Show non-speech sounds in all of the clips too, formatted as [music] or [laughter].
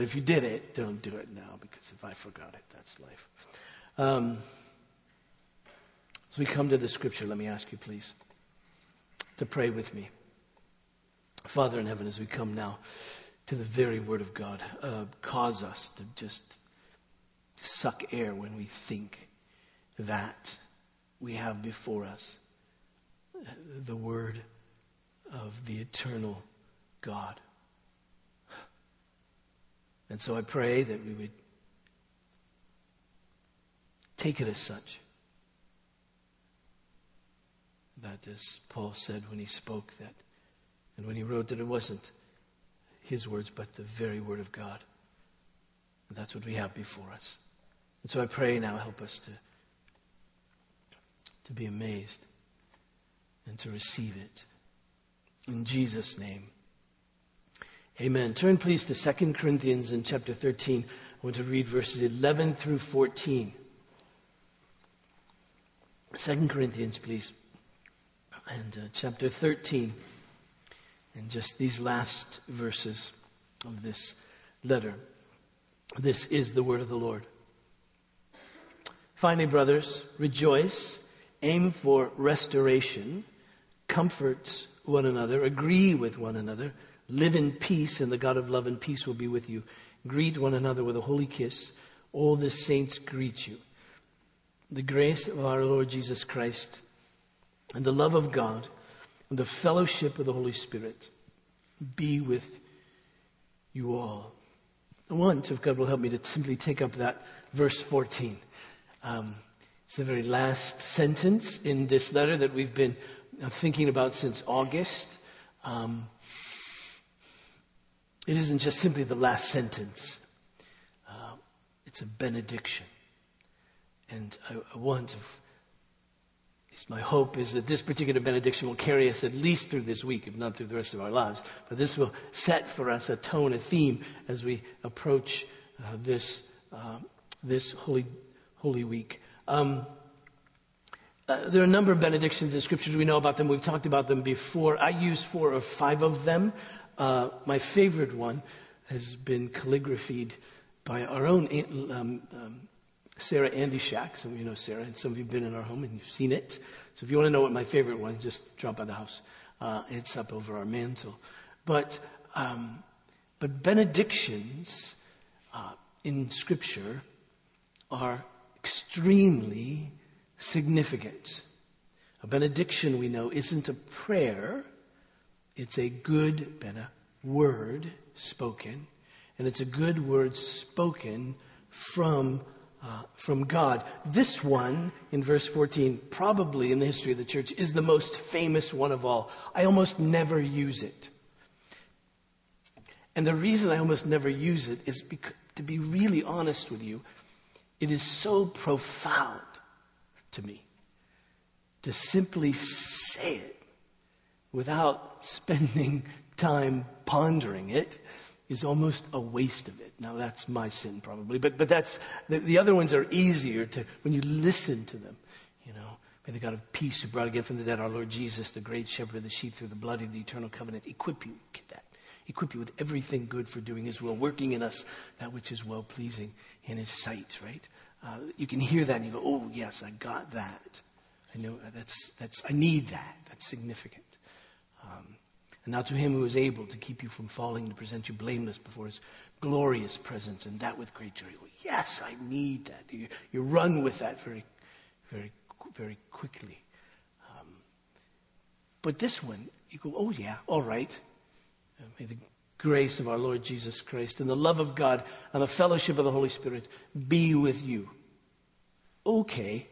But if you did it, don't do it now because if I forgot it, that's life. Um, we come to the scripture, let me ask you, please, to pray with me. Father in heaven, as we come now to the very word of God, uh, cause us to just suck air when we think that we have before us the word of the eternal God. And so I pray that we would take it as such. That, as Paul said when he spoke that, and when he wrote that it wasn't his words, but the very word of God. And that's what we have before us. And so I pray now, help us to, to be amazed and to receive it. In Jesus' name. Amen. Turn please to 2 Corinthians in chapter 13. I want to read verses 11 through 14. 2 Corinthians, please. And uh, chapter 13. And just these last verses of this letter. This is the word of the Lord. Finally, brothers, rejoice, aim for restoration, comfort one another, agree with one another, live in peace, and the God of love and peace will be with you. Greet one another with a holy kiss. All the saints greet you. The grace of our Lord Jesus Christ and the love of God and the fellowship of the Holy Spirit be with you all. I want, if God will help me, to simply take up that verse 14. Um, it's the very last sentence in this letter that we've been thinking about since August. Um, it isn't just simply the last sentence. Uh, it's a benediction. And I, I want, my hope is that this particular benediction will carry us at least through this week, if not through the rest of our lives. But this will set for us a tone, a theme as we approach uh, this, uh, this holy Holy Week. Um, uh, there are a number of benedictions in scriptures. We know about them. We've talked about them before. I use four or five of them. Uh, my favorite one has been calligraphied by our own um, um, Sarah Andy Shack. Some of you know Sarah, and some of you have been in our home and you've seen it. So if you want to know what my favorite one, just drop by the house. Uh, it's up over our mantle. But um, but benedictions uh, in Scripture are extremely significant. A benediction, we know, isn't a prayer. It's a good word spoken. And it's a good word spoken from, uh, from God. This one, in verse 14, probably in the history of the church, is the most famous one of all. I almost never use it. And the reason I almost never use it is because, to be really honest with you, it is so profound to me to simply say it without spending time pondering it is almost a waste of it. Now that's my sin probably, but, but that's, the, the other ones are easier to, when you listen to them, you know. May the God of peace who brought again from the dead our Lord Jesus, the great shepherd of the sheep through the blood of the eternal covenant, equip you, get that, equip you with everything good for doing his will, working in us that which is well pleasing in his sight, right? Uh, you can hear that and you go, oh, yes, I got that. I know that's, that's, I need that. That's significant. And now to him who is able to keep you from falling, to present you blameless before his glorious presence, and that with great joy. Yes, I need that. You, you run with that very, very, very quickly. Um, but this one, you go, oh yeah, all right. Uh, may the grace of our Lord Jesus Christ and the love of God and the fellowship of the Holy Spirit be with you. Okay.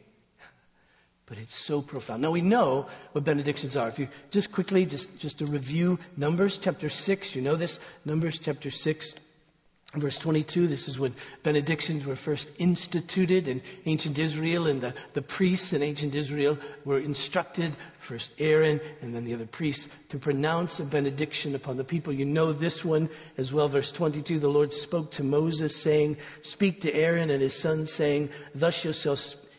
But it's so profound. Now we know what benedictions are. If you just quickly, just, just to review Numbers chapter 6, you know this? Numbers chapter 6, Verse 22, this is when benedictions were first instituted in ancient Israel, and the, the priests in ancient Israel were instructed, first Aaron and then the other priests, to pronounce a benediction upon the people. You know this one as well. Verse 22, the Lord spoke to Moses, saying, Speak to Aaron and his sons, saying, Thus you shall,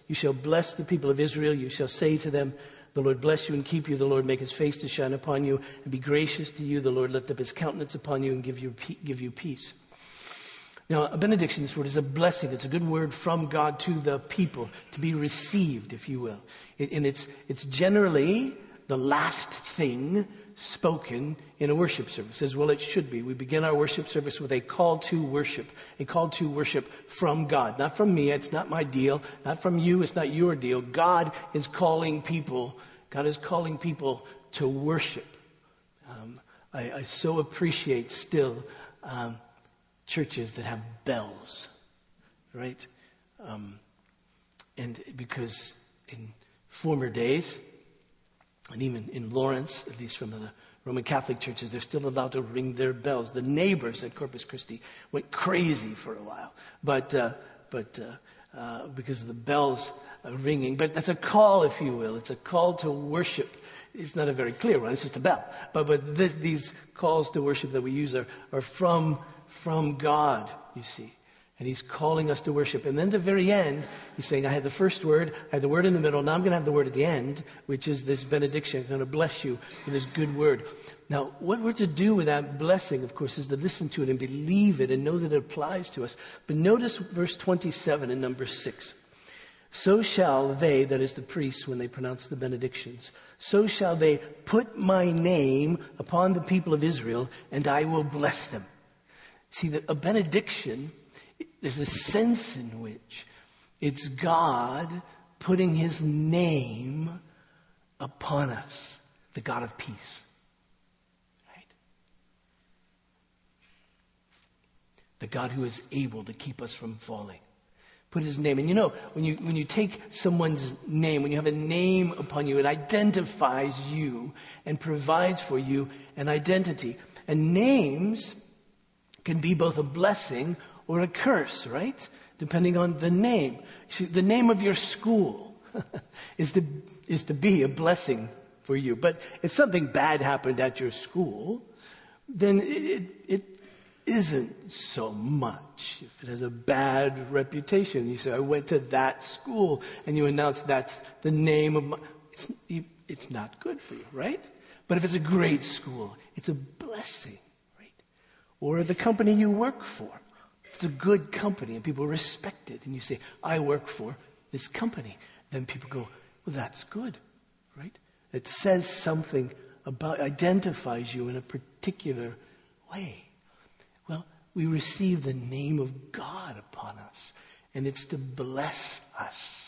you shall bless the people of Israel. You shall say to them, the Lord bless you and keep you. The Lord make his face to shine upon you and be gracious to you. The Lord lift up his countenance upon you and give you, give you peace. Now, a benediction, this word is a blessing. It's a good word from God to the people to be received, if you will. And it's, it's generally the last thing spoken in a worship service, as well it should be. We begin our worship service with a call to worship, a call to worship from God, not from me. It's not my deal, not from you. It's not your deal. God is calling people. God is calling people to worship. Um, I, I, so appreciate still um, churches that have bells, right? Um, and because in former days, and even in Lawrence, at least from the Roman Catholic churches, they're still allowed to ring their bells. The neighbors at Corpus Christi went crazy for a while, but uh, but uh, uh, because of the bells ringing. But that's a call, if you will. It's a call to worship. It's not a very clear one. It's just a bell. But but this, these calls to worship that we use are are from from God, you see. And he's calling us to worship. And then at the very end, he's saying, I had the first word, I had the word in the middle, now I'm going to have the word at the end, which is this benediction. I'm going to bless you with this good word. Now, what we're to do with that blessing, of course, is to listen to it and believe it and know that it applies to us. But notice verse 27 in number 6. So shall they, that is the priests, when they pronounce the benedictions, so shall they put my name upon the people of Israel, and I will bless them. See, that a benediction, there's a sense in which it's God putting his name upon us, the God of peace. Right? The God who is able to keep us from falling. Put his name. And you know, when you, when you take someone's name, when you have a name upon you, it identifies you and provides for you an identity. And names can be both a blessing or a curse, right? Depending on the name. See, the name of your school [laughs] is to, is to be a blessing for you. But if something bad happened at your school, then it, it isn't so much. If it has a bad reputation, you say, I went to that school, and you announce that's the name of my, it's, it's not good for you, right? But if it's a great school, it's a blessing right? or the company you work for. It's a good company and people respect it and you say, I work for this company. Then people go, well, that's good, right? It says something about, identifies you in a particular way. Well, we receive the name of God upon us and it's to bless us.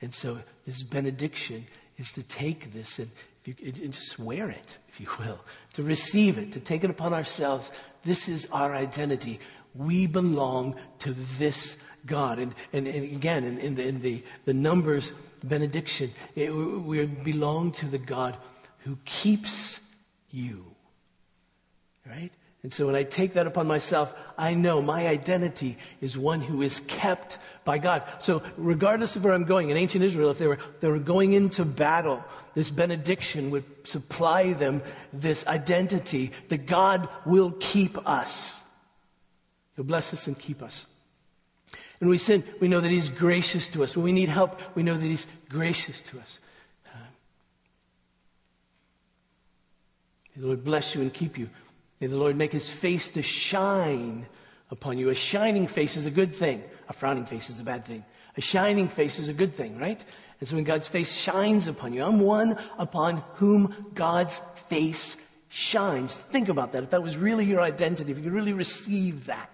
And so this benediction is to take this and you, and swear it, if you will, to receive it, to take it upon ourselves. This is our identity. We belong to this God. And, and, and again, in, in, the, in the, the Numbers benediction, it, we belong to the God who keeps you. Right? And so when I take that upon myself, I know my identity is one who is kept by God. So regardless of where I'm going, in ancient Israel, if they were, they were going into battle, this benediction would supply them this identity that God will keep us. He'll bless us and keep us. When we sin, we know that He's gracious to us. When we need help, we know that He's gracious to us. Uh, May the Lord bless you and keep you. May the Lord make his face to shine upon you. A shining face is a good thing. A frowning face is a bad thing. A shining face is a good thing, right? And so when God's face shines upon you, I'm one upon whom God's face shines. Think about that. If that was really your identity, if you could really receive that,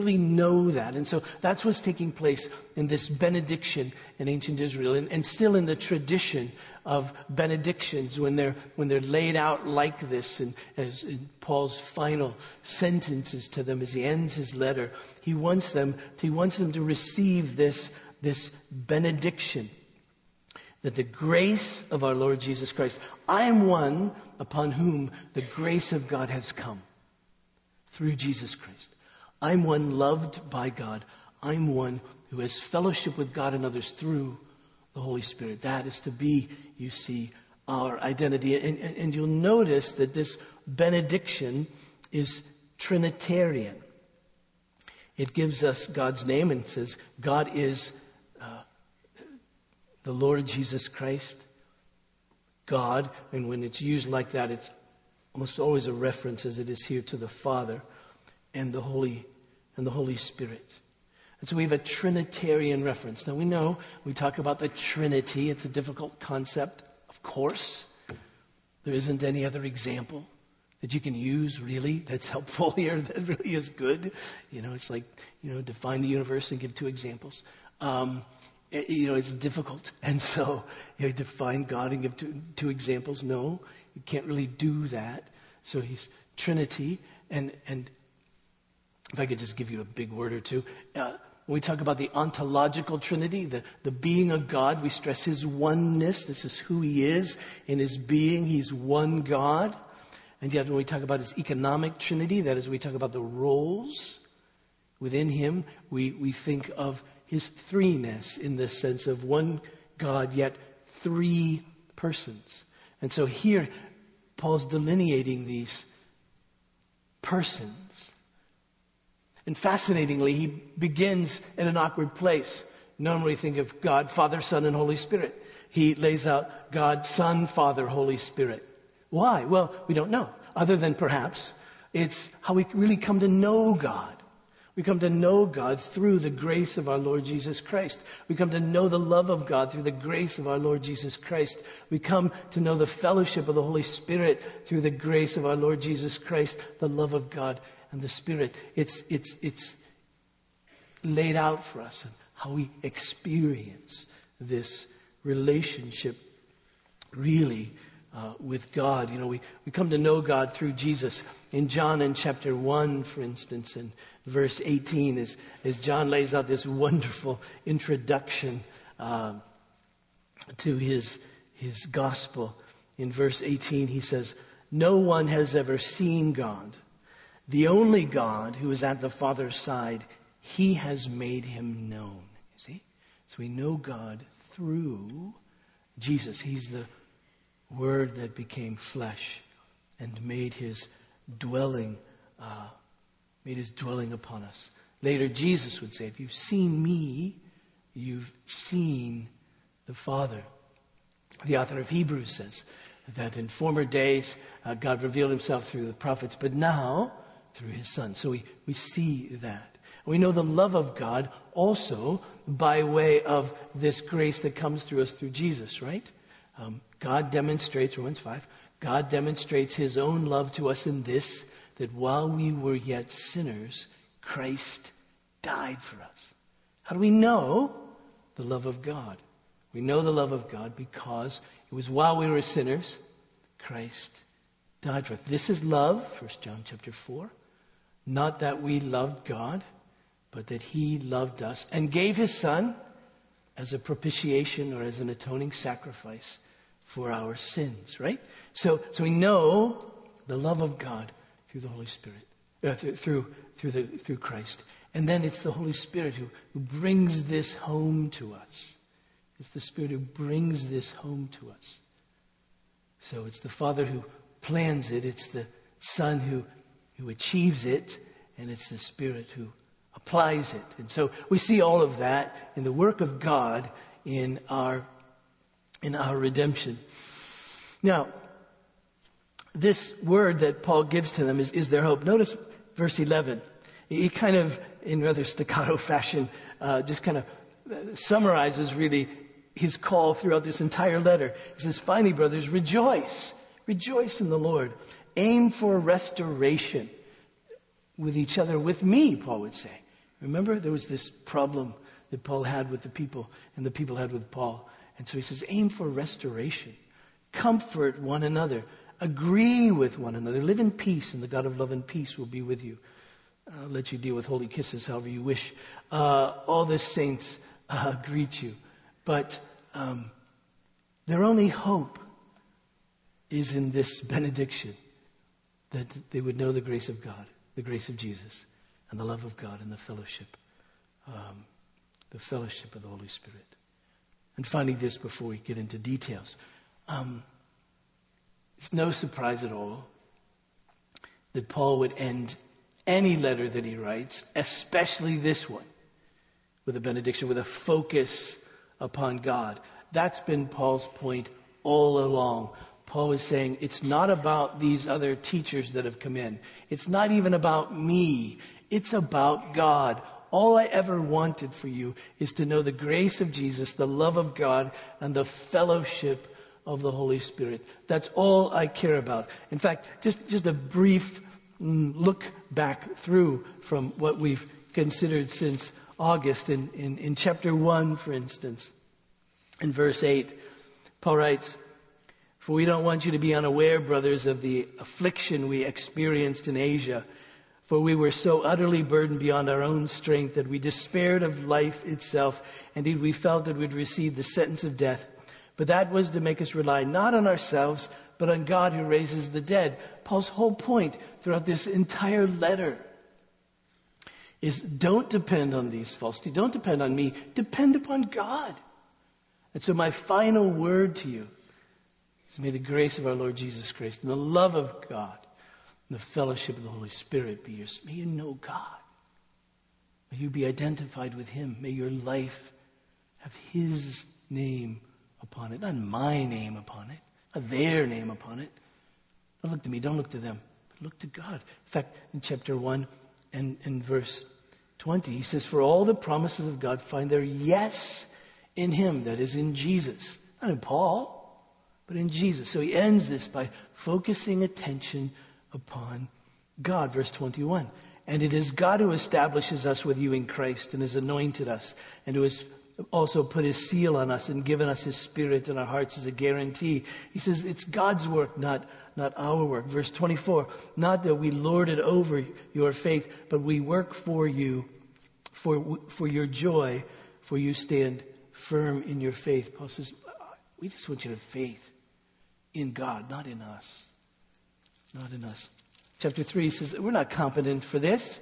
really know that. And so that's what's taking place in this benediction in ancient Israel and, and still in the tradition of benedictions when they're, when they're laid out like this and as Paul's final sentences to them as he ends his letter, he wants them, to, he wants them to receive this, this benediction that the grace of our Lord Jesus Christ, I am one upon whom the grace of God has come through Jesus Christ. I'm one loved by God. I'm one who has fellowship with God and others through the Holy Spirit. That is to be, you see, our identity. And, and, and you'll notice that this benediction is Trinitarian. It gives us God's name and says, God is uh, the Lord Jesus Christ, God. And when it's used like that, it's almost always a reference, as it is here, to the Father and the Holy and the Holy Spirit. And so we have a Trinitarian reference. Now we know we talk about the Trinity. It's a difficult concept, of course. There isn't any other example that you can use really that's helpful [laughs] here, that really is good. You know, it's like, you know, define the universe and give two examples. Um, it, you know, it's difficult. [laughs] And so, you know, define God and give two, two examples. No, you can't really do that. So he's Trinity and, and if I could just give you a big word or two. Uh, when we talk about the ontological Trinity, the, the being of God, we stress His oneness. This is who He is. In His being, He's one God. And yet when we talk about His economic Trinity, that is, we talk about the roles within Him, we, we think of His threeness in the sense of one God, yet three persons. And so here, Paul's delineating these persons and fascinatingly, he begins in an awkward place. Normally think of God, Father, Son, and Holy Spirit. He lays out God, Son, Father, Holy Spirit. Why? Well, we don't know. Other than perhaps it's how we really come to know God. We come to know God through the grace of our Lord Jesus Christ. We come to know the love of God through the grace of our Lord Jesus Christ. We come to know the fellowship of the Holy Spirit through the grace of our Lord Jesus Christ, the love of God and the Spirit. It's, it's, it's laid out for us and how we experience this relationship really uh, with God. You know, we, we come to know God through Jesus. In John in chapter 1, for instance, in verse 18, as, as John lays out this wonderful introduction uh, to his, his gospel, in verse 18, he says, No one has ever seen God the only God who is at the Father's side, he has made him known. You See? So we know God through Jesus. He's the Word that became flesh and made his dwelling, uh, made his dwelling upon us. Later, Jesus would say, if you've seen me, you've seen the Father. The author of Hebrews says that in former days, uh, God revealed himself through the prophets, but now, through his son. So we, we see that. We know the love of God also by way of this grace that comes through us through Jesus, right? Um, God demonstrates, Romans 5, God demonstrates his own love to us in this, that while we were yet sinners, Christ died for us. How do we know the love of God? We know the love of God because it was while we were sinners, Christ died for us. This is love, 1 John chapter 4. Not that we loved God, but that He loved us and gave His Son as a propitiation or as an atoning sacrifice for our sins, right? So, so we know the love of God through the Holy Spirit, uh, through, through, through, the, through Christ. And then it's the Holy Spirit who, who brings this home to us. It's the Spirit who brings this home to us. So it's the Father who plans it. It's the Son who who achieves it, and it's the Spirit who applies it. And so we see all of that in the work of God in our, in our redemption. Now, this word that Paul gives to them is, is their hope. Notice verse 11. He kind of, in rather staccato fashion, uh, just kind of uh, summarizes really his call throughout this entire letter. He says, finally, brothers, rejoice. Rejoice in the Lord. Aim for restoration with each other, with me, Paul would say. Remember, there was this problem that Paul had with the people, and the people had with Paul. And so he says, aim for restoration. Comfort one another. Agree with one another. Live in peace, and the God of love and peace will be with you. I'll let you deal with holy kisses however you wish. Uh, all the saints uh, greet you. But um, their only hope is in this benediction that they would know the grace of God, the grace of Jesus, and the love of God and the fellowship, um, the fellowship of the Holy Spirit. And finally, this before we get into details. Um, it's no surprise at all that Paul would end any letter that he writes, especially this one, with a benediction, with a focus upon God. That's been Paul's point all along. Paul is saying it's not about these other teachers that have come in. It's not even about me. It's about God. All I ever wanted for you is to know the grace of Jesus, the love of God, and the fellowship of the Holy Spirit. That's all I care about. In fact, just, just a brief mm, look back through from what we've considered since August in, in, in chapter 1, for instance. In verse 8, Paul writes, For we don't want you to be unaware, brothers, of the affliction we experienced in Asia for we were so utterly burdened beyond our own strength that we despaired of life itself. Indeed, we felt that we'd received the sentence of death. But that was to make us rely not on ourselves, but on God who raises the dead. Paul's whole point throughout this entire letter is don't depend on these falsities. Don't depend on me. Depend upon God. And so my final word to you may the grace of our Lord Jesus Christ and the love of God and the fellowship of the Holy Spirit be yours. May you know God. May you be identified with Him. May your life have His name upon it, not my name upon it, not their name upon it. Don't look to me, don't look to them, but look to God. In fact, in chapter 1 and, and verse 20, he says, For all the promises of God find their yes in Him, that is in Jesus. Not in Paul, but in Jesus. So he ends this by focusing attention upon God. Verse 21. And it is God who establishes us with you in Christ and has anointed us and who has also put his seal on us and given us his spirit in our hearts as a guarantee. He says it's God's work, not, not our work. Verse 24. Not that we lord it over your faith, but we work for you, for, for your joy, for you stand firm in your faith. Paul says, we just want you to have faith in God, not in us not in us. Chapter 3 says we're not competent for this.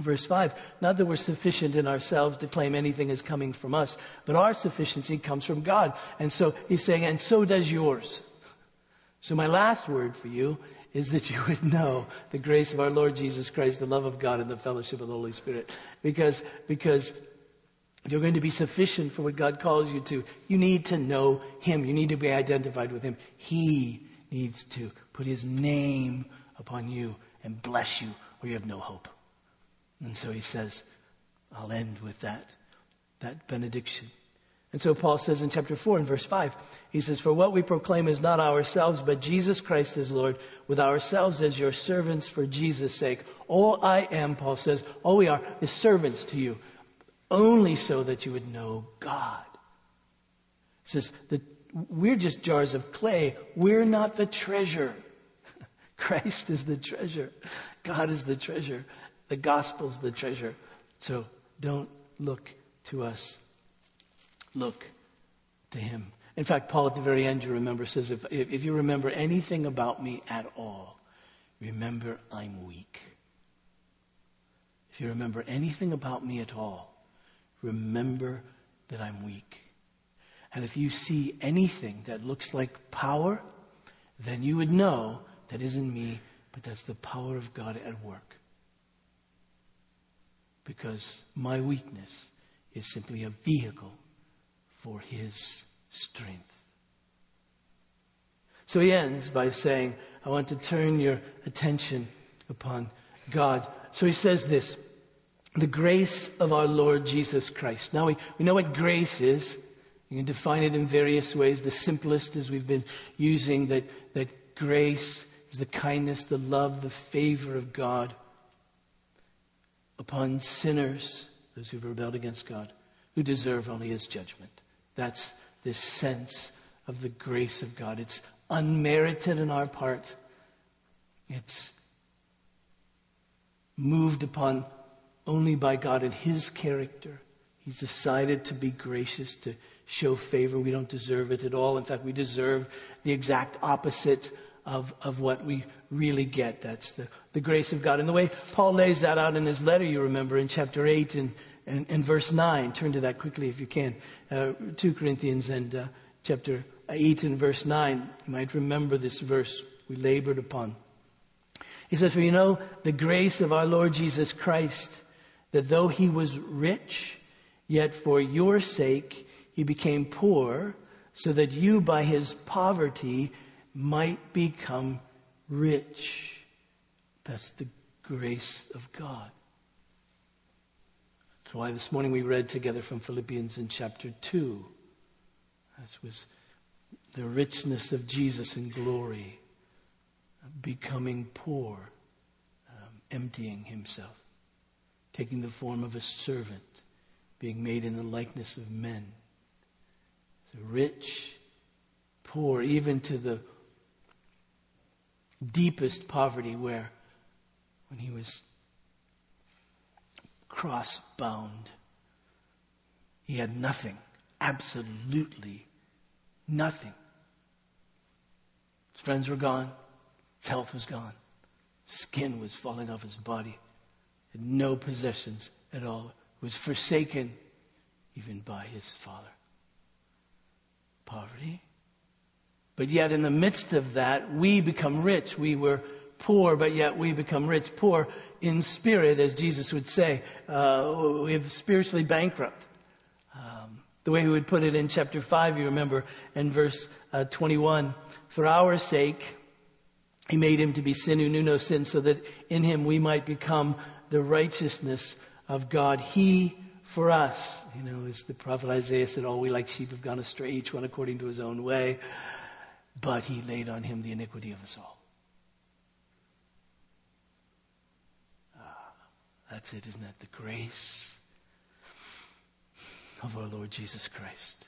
Verse 5, not that we're sufficient in ourselves to claim anything is coming from us, but our sufficiency comes from God. And so he's saying, and so does yours. So my last word for you is that you would know the grace of our Lord Jesus Christ, the love of God, and the fellowship of the Holy Spirit. Because, because you're going to be sufficient for what God calls you to. You need to know Him. You need to be identified with Him. He needs to put his name upon you and bless you or you have no hope. And so he says, I'll end with that, that benediction. And so Paul says in chapter 4 and verse 5, he says, For what we proclaim is not ourselves, but Jesus Christ is Lord, with ourselves as your servants for Jesus' sake. All I am, Paul says, all we are is servants to you, only so that you would know God. He says, the we're just jars of clay. We're not the treasure. [laughs] Christ is the treasure. God is the treasure. The gospel's the treasure. So don't look to us. Look to him. In fact, Paul at the very end, you remember, says, if, if you remember anything about me at all, remember I'm weak. If you remember anything about me at all, remember that I'm weak. And if you see anything that looks like power, then you would know that isn't me, but that's the power of God at work. Because my weakness is simply a vehicle for his strength. So he ends by saying, I want to turn your attention upon God. So he says this, the grace of our Lord Jesus Christ. Now we, we know what grace is. You can define it in various ways. The simplest is we've been using that, that grace is the kindness, the love, the favor of God upon sinners, those who've rebelled against God, who deserve only his judgment. That's this sense of the grace of God. It's unmerited in our part. It's moved upon only by God and his character. He's decided to be gracious, to show favor. We don't deserve it at all. In fact, we deserve the exact opposite of, of what we really get. That's the, the grace of God. And the way Paul lays that out in his letter, you remember, in chapter 8 and, and, and verse 9. Turn to that quickly if you can. Uh, 2 Corinthians and uh, chapter 8 and verse 9. You might remember this verse we labored upon. He says, For you know the grace of our Lord Jesus Christ, that though he was rich, yet for your sake he became poor so that you by his poverty might become rich. That's the grace of God. That's why this morning we read together from Philippians in chapter 2. This was the richness of Jesus in glory, becoming poor, um, emptying himself, taking the form of a servant, being made in the likeness of men. The rich, poor, even to the deepest poverty where when he was cross bound, he had nothing, absolutely nothing. His friends were gone, his health was gone, skin was falling off his body, had no possessions at all, was forsaken even by his father. Poverty. But yet, in the midst of that, we become rich. We were poor, but yet we become rich. Poor in spirit, as Jesus would say. Uh, we have spiritually bankrupt. Um, the way he would put it in chapter 5, you remember, in verse uh, 21. For our sake, he made him to be sin who knew no sin, so that in him we might become the righteousness of God. He for us, you know, as the prophet Isaiah said, all we like sheep have gone astray, each one according to his own way but he laid on him the iniquity of us all. Ah, that's it, isn't it? The grace of our Lord Jesus Christ.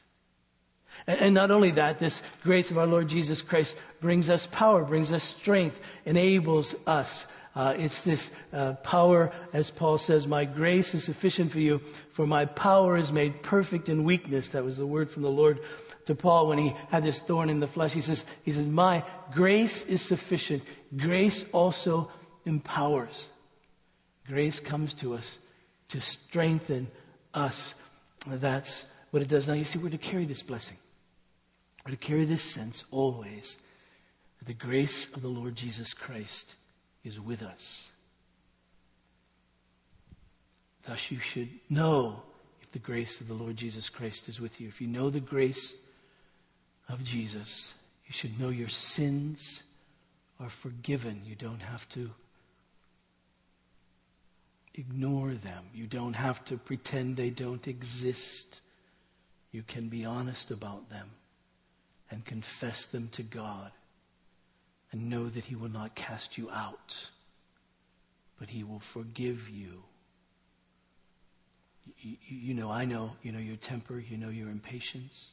And, not only that, this grace of our Lord Jesus Christ brings us power, brings us strength, enables us. Uh, it's this uh, power, as Paul says, my grace is sufficient for you, for my power is made perfect in weakness. That was the word from the Lord to Paul when he had this thorn in the flesh. He says, he says, my grace is sufficient. Grace also empowers. Grace comes to us to strengthen us. That's what it does. Now you see, we're to carry this blessing. We're to carry this sense always the grace of the Lord Jesus Christ is with us. Thus you should know if the grace of the Lord Jesus Christ is with you. If you know the grace of Jesus, you should know your sins are forgiven. You don't have to ignore them. You don't have to pretend they don't exist. You can be honest about them and confess them to God and know that He will not cast you out, but He will forgive you. You, you know, I know, you know your temper, you know your impatience.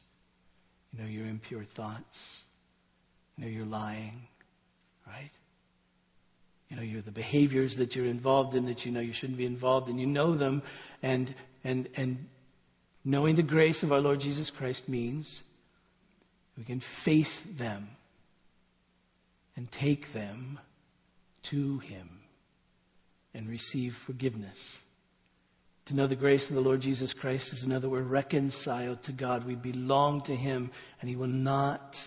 You know your impure thoughts. You know you're lying, right? You know you're the behaviors that you're involved in that you know you shouldn't be involved in. You know them, and and and knowing the grace of our Lord Jesus Christ means we can face them and take them to Him and receive forgiveness. To know the grace of the Lord Jesus Christ is another we're reconciled to God. We belong to Him and He will not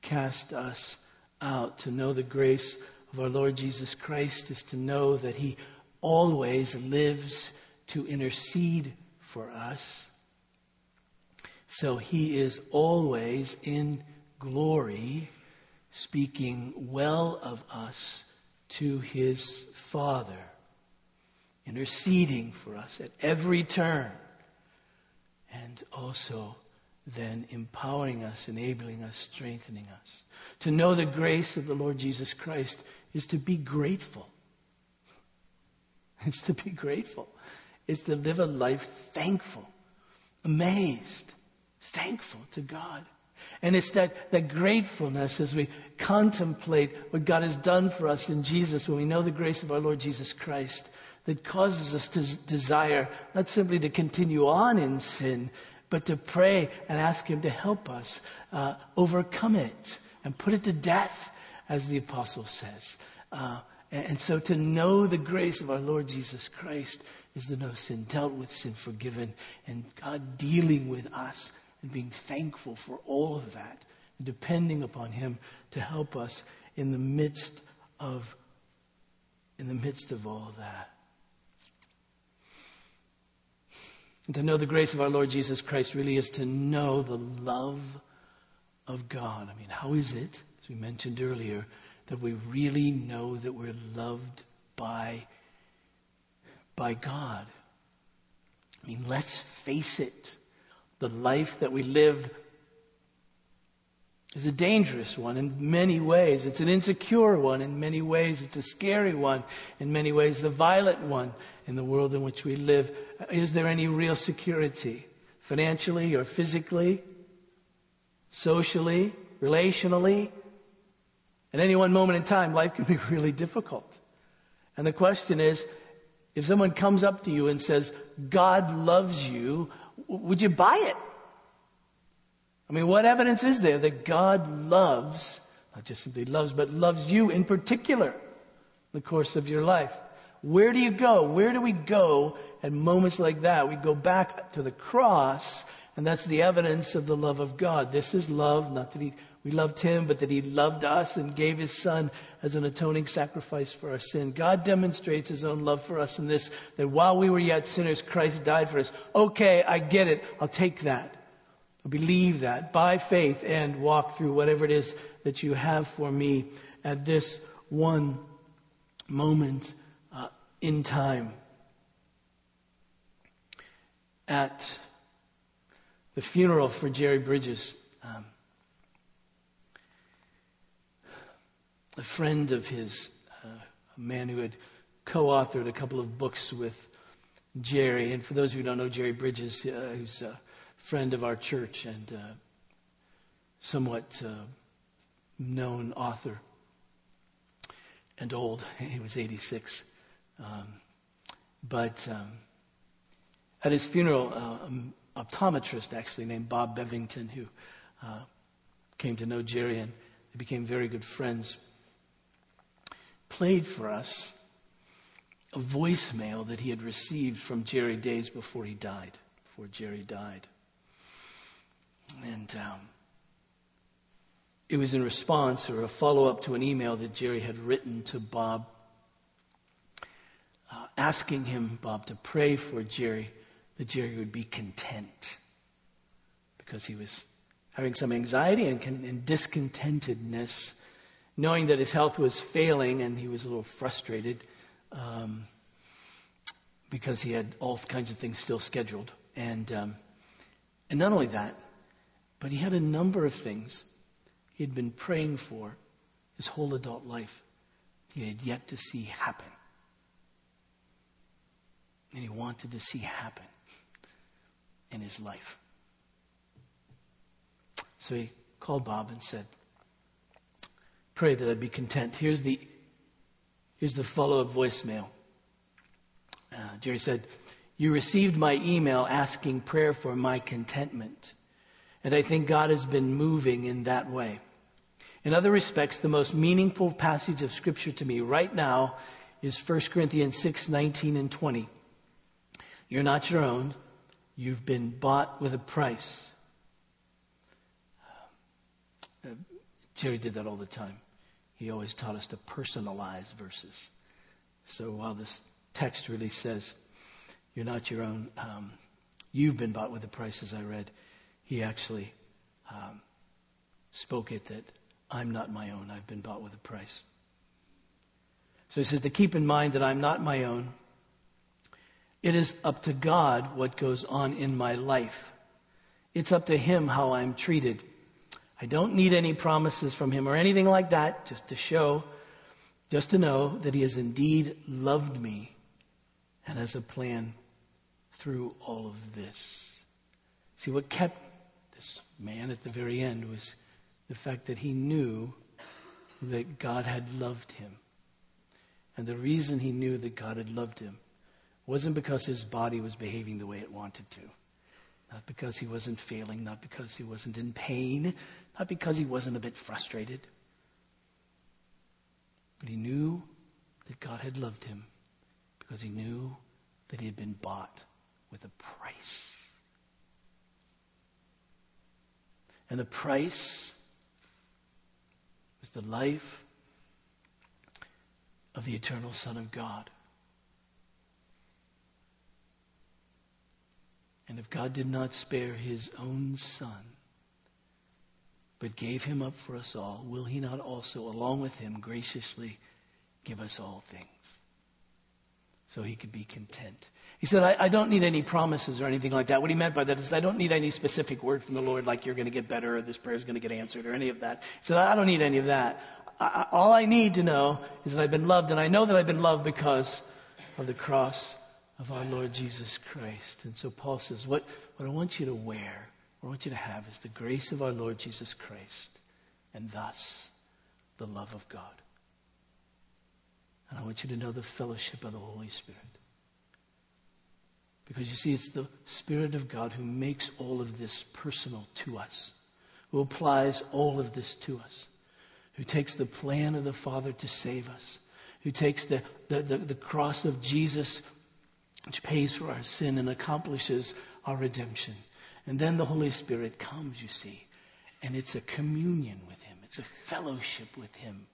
cast us out. To know the grace of our Lord Jesus Christ is to know that He always lives to intercede for us. So He is always in glory, speaking well of us to His Father interceding for us at every turn, and also then empowering us, enabling us, strengthening us. To know the grace of the Lord Jesus Christ is to be grateful. It's to be grateful. It's to live a life thankful, amazed, thankful to God. And it's that, that gratefulness as we contemplate what God has done for us in Jesus, when we know the grace of our Lord Jesus Christ, that causes us to desire not simply to continue on in sin, but to pray and ask Him to help us uh, overcome it and put it to death, as the apostle says. Uh, and, and so to know the grace of our Lord Jesus Christ is to know sin dealt with, sin forgiven, and God dealing with us and being thankful for all of that, and depending upon Him to help us in the midst of in the midst of all that. And to know the grace of our Lord Jesus Christ really is to know the love of God. I mean, how is it, as we mentioned earlier, that we really know that we're loved by, by God? I mean, let's face it. The life that we live is a dangerous one in many ways. It's an insecure one in many ways. It's a scary one in many ways, the violent one in the world in which we live. Is there any real security? Financially or physically? Socially? Relationally? At any one moment in time, life can be [laughs] really difficult. And the question is, if someone comes up to you and says, God loves you, would you buy it? I mean, what evidence is there that God loves, not just simply loves, but loves you in particular, the course of your life? Where do you go? Where do we go at moments like that? We go back to the cross, and that's the evidence of the love of God. This is love, not that He, we loved Him, but that He loved us and gave His Son as an atoning sacrifice for our sin. God demonstrates His own love for us in this, that while we were yet sinners, Christ died for us. Okay, I get it. I'll take that. I Believe that by faith and walk through whatever it is that you have for me at this one moment uh, in time. At the funeral for Jerry Bridges, um, a friend of his, uh, a man who had co authored a couple of books with Jerry, and for those of you who don't know Jerry Bridges, uh, who's a friend of our church and uh, somewhat uh, known author and old. [laughs] He was 86. Um, but um, at his funeral, uh, an optometrist actually named Bob Bevington, who uh, came to know Jerry and they became very good friends, played for us a voicemail that he had received from Jerry days before he died, before Jerry died. And um, it was in response or a follow up to an email that Jerry had written to Bob, uh, asking him, Bob, to pray for Jerry that Jerry would be content because he was having some anxiety and, and discontentedness, knowing that his health was failing and he was a little frustrated um, because he had all kinds of things still scheduled. And, um, and not only that, but he had a number of things he had been praying for his whole adult life he had yet to see happen. And he wanted to see happen in his life. So he called Bob and said, Pray that I'd be content. Here's the, here's the follow up voicemail. Uh, Jerry said, You received my email asking prayer for my contentment. And I think God has been moving in that way. In other respects, the most meaningful passage of scripture to me right now is 1 Corinthians 6, 19 and 20. You're not your own. You've been bought with a price. Uh, Jerry did that all the time. He always taught us to personalize verses. So while this text really says, you're not your own, um, you've been bought with a price, as I read he actually um, spoke it that I'm not my own. I've been bought with a price. So he says to keep in mind that I'm not my own. It is up to God what goes on in my life. It's up to Him how I'm treated. I don't need any promises from Him or anything like that, just to show, just to know that He has indeed loved me and has a plan through all of this. See, what kept this man at the very end was the fact that he knew that God had loved him. And the reason he knew that God had loved him wasn't because his body was behaving the way it wanted to. Not because he wasn't failing, not because he wasn't in pain, not because he wasn't a bit frustrated. But he knew that God had loved him because he knew that he had been bought with a price. And the price was the life of the eternal Son of God. And if God did not spare his own Son, but gave him up for us all, will he not also, along with him, graciously give us all things? So he could be content. He said, I, I, don't need any promises or anything like that. What he meant by that is I don't need any specific word from the Lord like you're going to get better or this prayer is going to get answered or any of that. He said, I don't need any of that. I, all I need to know is that I've been loved and I know that I've been loved because of the cross of our Lord Jesus Christ. And so Paul says, what, what I want you to wear, what I want you to have is the grace of our Lord Jesus Christ and thus the love of God. And I want you to know the fellowship of the Holy Spirit. Because you see, it's the Spirit of God who makes all of this personal to us, who applies all of this to us, who takes the plan of the Father to save us, who takes the, the, the, the cross of Jesus, which pays for our sin and accomplishes our redemption. And then the Holy Spirit comes, you see, and it's a communion with Him. It's a fellowship with Him.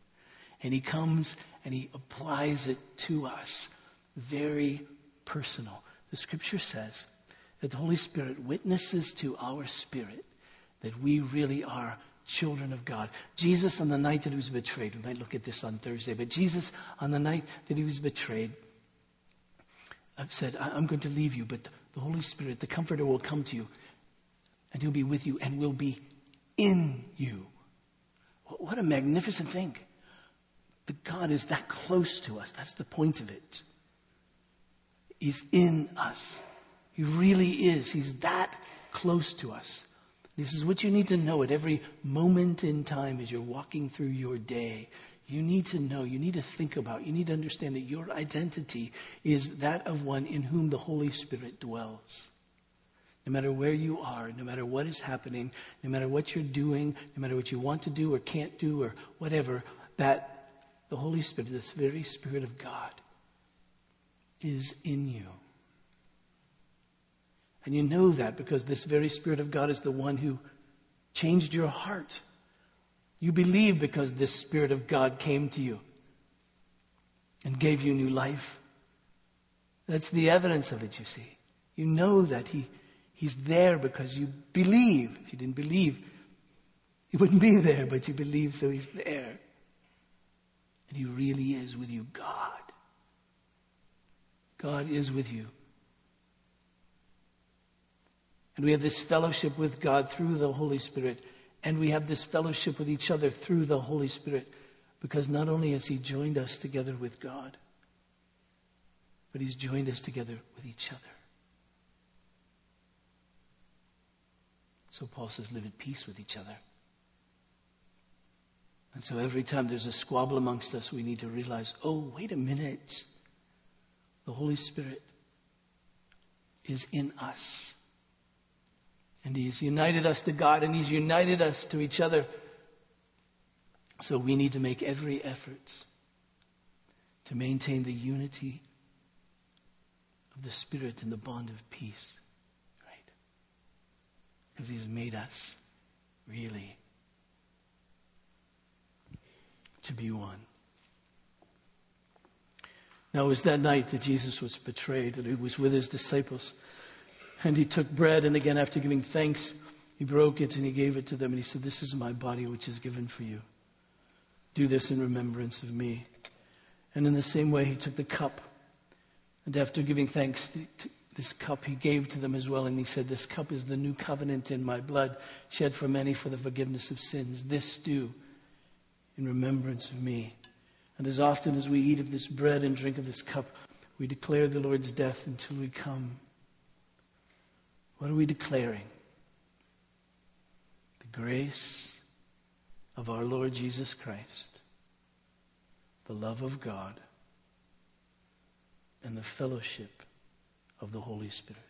And He comes and He applies it to us. Very personal. The scripture says that the Holy Spirit witnesses to our spirit that we really are children of God. Jesus, on the night that he was betrayed, we might look at this on Thursday, but Jesus, on the night that he was betrayed, uh, said, I'm going to leave you, but the Holy Spirit, the Comforter, will come to you, and he'll be with you and will be in you. What a magnificent thing. That God is that close to us. That's the point of it. He's in us. He really is. He's that close to us. This is what you need to know at every moment in time as you're walking through your day. You need to know, you need to think about, you need to understand that your identity is that of one in whom the Holy Spirit dwells. No matter where you are, no matter what is happening, no matter what you're doing, no matter what you want to do or can't do or whatever, that the Holy Spirit, this very Spirit of God, is in you. And you know that because this very Spirit of God is the one who changed your heart. You believe because this Spirit of God came to you and gave you new life. That's the evidence of it, you see. You know that He, He's there because you believe. If you didn't believe, He wouldn't be there, but you believe, so He's there. And He really is with you, God. God is with you. And we have this fellowship with God through the Holy Spirit. And we have this fellowship with each other through the Holy Spirit. Because not only has He joined us together with God, but He's joined us together with each other. So Paul says, live at peace with each other. And so every time there's a squabble amongst us, we need to realize, oh, wait a minute. The Holy Spirit is in us. And He's united us to God and He's united us to each other. So we need to make every effort to maintain the unity of the Spirit and the bond of peace. Because He's made us really to be one. Now it was that night that Jesus was betrayed, that he was with his disciples. And he took bread, and again, after giving thanks, he broke it and he gave it to them, and he said, This is my body which is given for you. Do this in remembrance of me. And in the same way, he took the cup, and after giving thanks this cup, he gave to them as well, and he said, This cup is the new covenant in my blood, shed for many for the forgiveness of sins. This do in remembrance of me. And as often as we eat of this bread and drink of this cup, we declare the Lord's death until we come. What are we declaring? The grace of our Lord Jesus Christ, the love of God, and the fellowship of the Holy Spirit.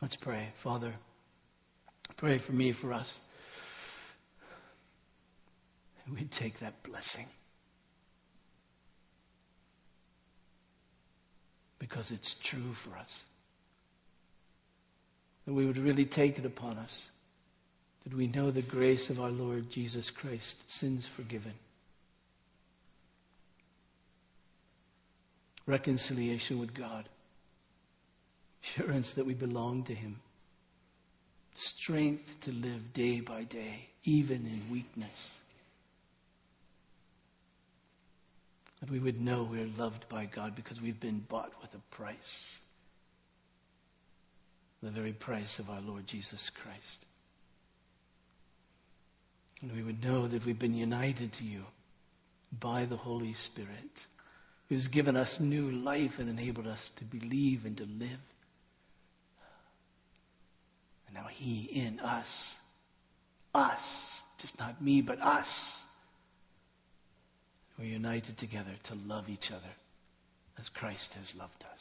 Let's pray. Father, pray for me, for us And we'd take that blessing. Because it's true for us. That we would really take it upon us. That we know the grace of our Lord Jesus Christ, sins forgiven. Reconciliation with God. Assurance that we belong to Him. Strength to live day by day, even in weakness That we would know we're loved by God because we've been bought with a price. The very price of our Lord Jesus Christ. And we would know that we've been united to you by the Holy Spirit, who's given us new life and enabled us to believe and to live. And now He in us. Us. Just not me, but us. We're united together to love each other as Christ has loved us.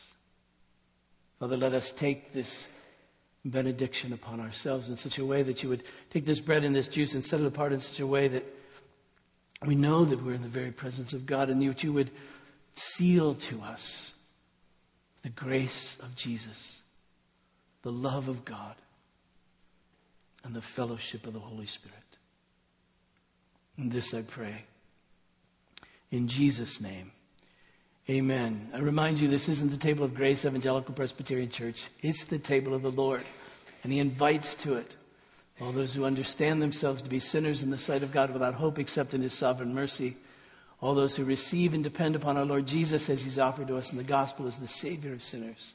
Father, let us take this benediction upon ourselves in such a way that you would take this bread and this juice and set it apart in such a way that we know that we're in the very presence of God and that you would seal to us the grace of Jesus, the love of God, and the fellowship of the Holy Spirit. And this I pray. In Jesus' name. Amen. I remind you, this isn't the table of grace, Evangelical Presbyterian Church. It's the table of the Lord. And He invites to it all those who understand themselves to be sinners in the sight of God without hope except in His sovereign mercy. All those who receive and depend upon our Lord Jesus as He's offered to us in the gospel as the Savior of sinners.